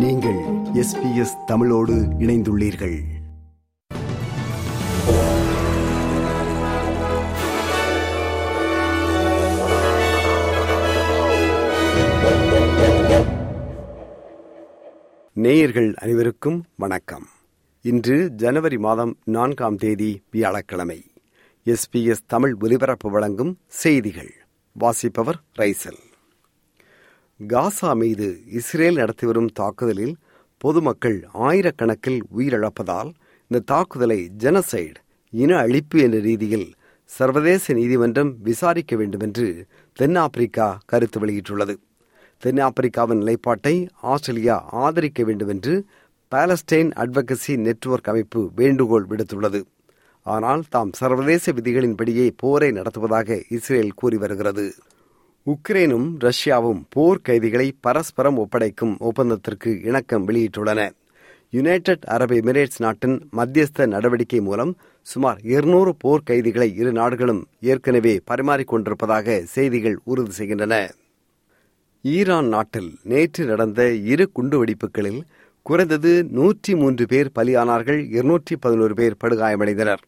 நீங்கள் எஸ்பிஎஸ் தமிழோடு இணைந்துள்ளீர்கள். நேயர்கள் அனைவருக்கும் வணக்கம். இன்று ஜனவரி மாதம் நான்காம் தேதி வியாழக்கிழமை. எஸ்பிஎஸ் தமிழ் ஒலிபரப்பு வழங்கும் செய்திகள். வாசிப்பவர் ரைசல். காசா மீது இஸ்ரேல் நடத்தி வரும் தாக்குதலில் பொதுமக்கள் ஆயிரக்கணக்கில் உயிரிழப்பதால் இந்த தாக்குதலை ஜெனசைடு இன அழிப்பு என்ற ரீதியில் சர்வதேச நீதிமன்றம் விசாரிக்க வேண்டும் என்று தென்னாப்பிரிக்கா கருத்து வெளியிட்டுள்ளது. தென்னாப்பிரிக்காவின் நிலைப்பாட்டை ஆஸ்திரேலியா ஆதரிக்க வேண்டும் என்று பாலஸ்டைன் அட்வகசி நெட்வொர்க் அமைப்பு வேண்டுகோள் விடுத்துள்ளது. ஆனால் தாம் சர்வதேச விதிகளின்படியே போரை நடத்துவதாக இஸ்ரேல் கூறி வருகிறது. உக்ரைனும் ரஷ்யாவும் போர் கைதிகளை பரஸ்பரம் ஒப்படைக்கும் ஒப்பந்தத்திற்கு இணக்கம் வெளியிட்டுள்ளன. யுனைடெட் அரபு எமிரேட்ஸ் நாட்டின் மத்தியஸ்த நடவடிக்கை மூலம் சுமார் இருநூறு போர் கைதிகளை இரு நாடுகளும் ஏற்கனவே பரிமாறிக்கொண்டிருப்பதாக செய்திகள் உறுதி செய்கின்றன. ஈரான் நாட்டில் நேற்று நடந்த இரு குண்டுவெடிப்புகளில் குறைந்தது நூற்றி மூன்று பேர் பலியானார்கள் இருநூற்றி பதினோரு பேர் படுகாயமடைந்தனர்.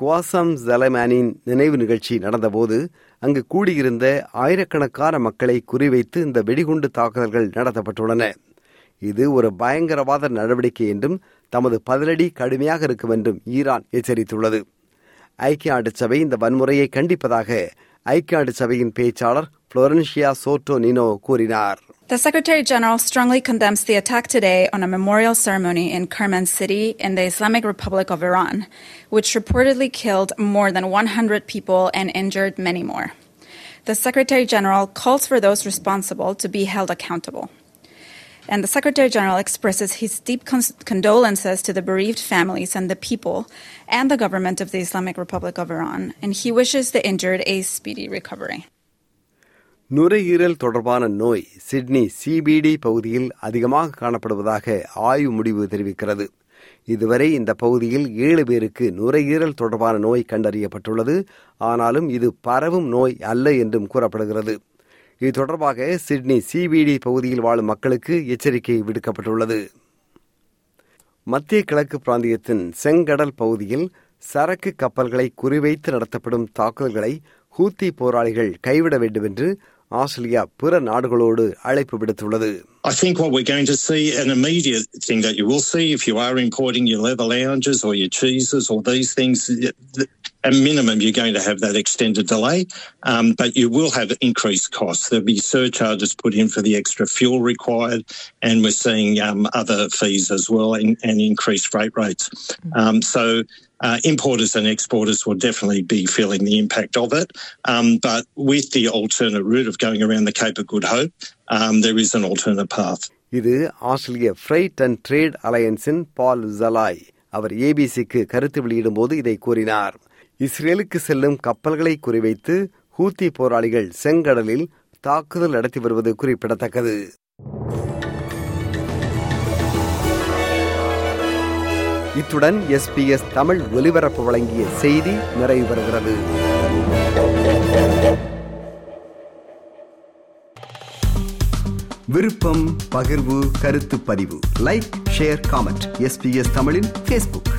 குவாசம் ஜலமேனின் நினைவு நிகழ்ச்சி நடந்தபோது அங்கு கூடியிருந்த ஆயிரக்கணக்கான மக்களை குறிவைத்து இந்த வெடிகுண்டு தாக்குதல்கள் நடத்தப்பட்டுள்ளன. இது ஒரு பயங்கரவாத நடவடிக்கை என்றும் தமது பதிலடி கடுமையாக இருக்கும் என்றும் ஈரான் எச்சரித்துள்ளது. ஐக்கிய நாடு சபை இந்த வன்முறையை கண்டிப்பதாக ஐக்கிய நாடு சபையின் பேச்சாளர் புளோரன்ஷியா சோட்டோ நினோ கூறினார். The Secretary General strongly condemns the attack today on a memorial ceremony in Kerman City in the Islamic Republic of Iran, which reportedly killed more than 100 people and injured many more. The Secretary General calls for those responsible to be held accountable. And the Secretary General expresses his deep con- condolences to the bereaved families and the people and the government of the Islamic Republic of Iran, and he wishes the injured a speedy recovery. நுரையீரல் தொடர்பான நோய் Sydney CBT பகுதியில் அதிகமாக காணப்படுவதாக ஆய்வு முடிவு தெரிவிக்கிறது. இதுவரை இந்த பகுதியில் ஏழு பேருக்கு நுரையீரல் தொடர்பான நோய் கண்டறியப்பட்டுள்ளது. ஆனாலும் இது பரவும் நோய் அல்ல என்றும் கூறப்படுகிறது. இது தொடர்பாக சிட்னி சிபிடி பகுதியில் வாழும் மக்களுக்கு எச்சரிக்கை விடுக்கப்பட்டுள்ளது. மத்திய கிழக்கு பிராந்தியத்தின் செங்கடல் பகுதியில் சரக்கு கப்பல்களை குறிவைத்து நடத்தப்படும் தாக்குதல்களை ஹூத்தி போராளிகள் கைவிட வேண்டும் என்று ஆஸ்திரேலியா பிற நாடுகளோடு அழைப்பு விடுத்துள்ளது I think what we're going to see, an immediate thing that you will see if you are importing your leather lounges or your cheeses or these things, at minimum you're going to have that extended delay, um, but you will have increased costs. There'll be surcharges put in for the extra fuel required, and we're seeing um, other fees as well and, and increased freight rates. Um, so uh, importers and exporters will definitely be feeling the impact of it. Um, but with the alternate route of going around the Cape of Good Hope, um, there is an alternate path. இது ஆஸ்திரேலிய fried and trade அலையன்ஸின் Paul ஜலாய் அவர் ஏபிசிக்கு கருத்து வெளியிடும் போது இதை கூறினார் இஸ்ரேலுக்கு செல்லும் கப்பல்களை குறிவைத்து ஹூத்தி போராளிகள் செங்கடலில் தாக்குதல் நடத்தி வருவது குறிப்பிடத்தக்கது. இத்துடன் எஸ்பிஎஸ் தமிழ் ஒலிபரப்பு வழங்கிய செய்தி நிறைவு பெறுகிறது. விருப்பம் பகிர்வு கருத்து பதிவு. லைக் ஷேர் காமெண்ட் எஸ்பிஎஸ் தமிழின் பேஸ்புக்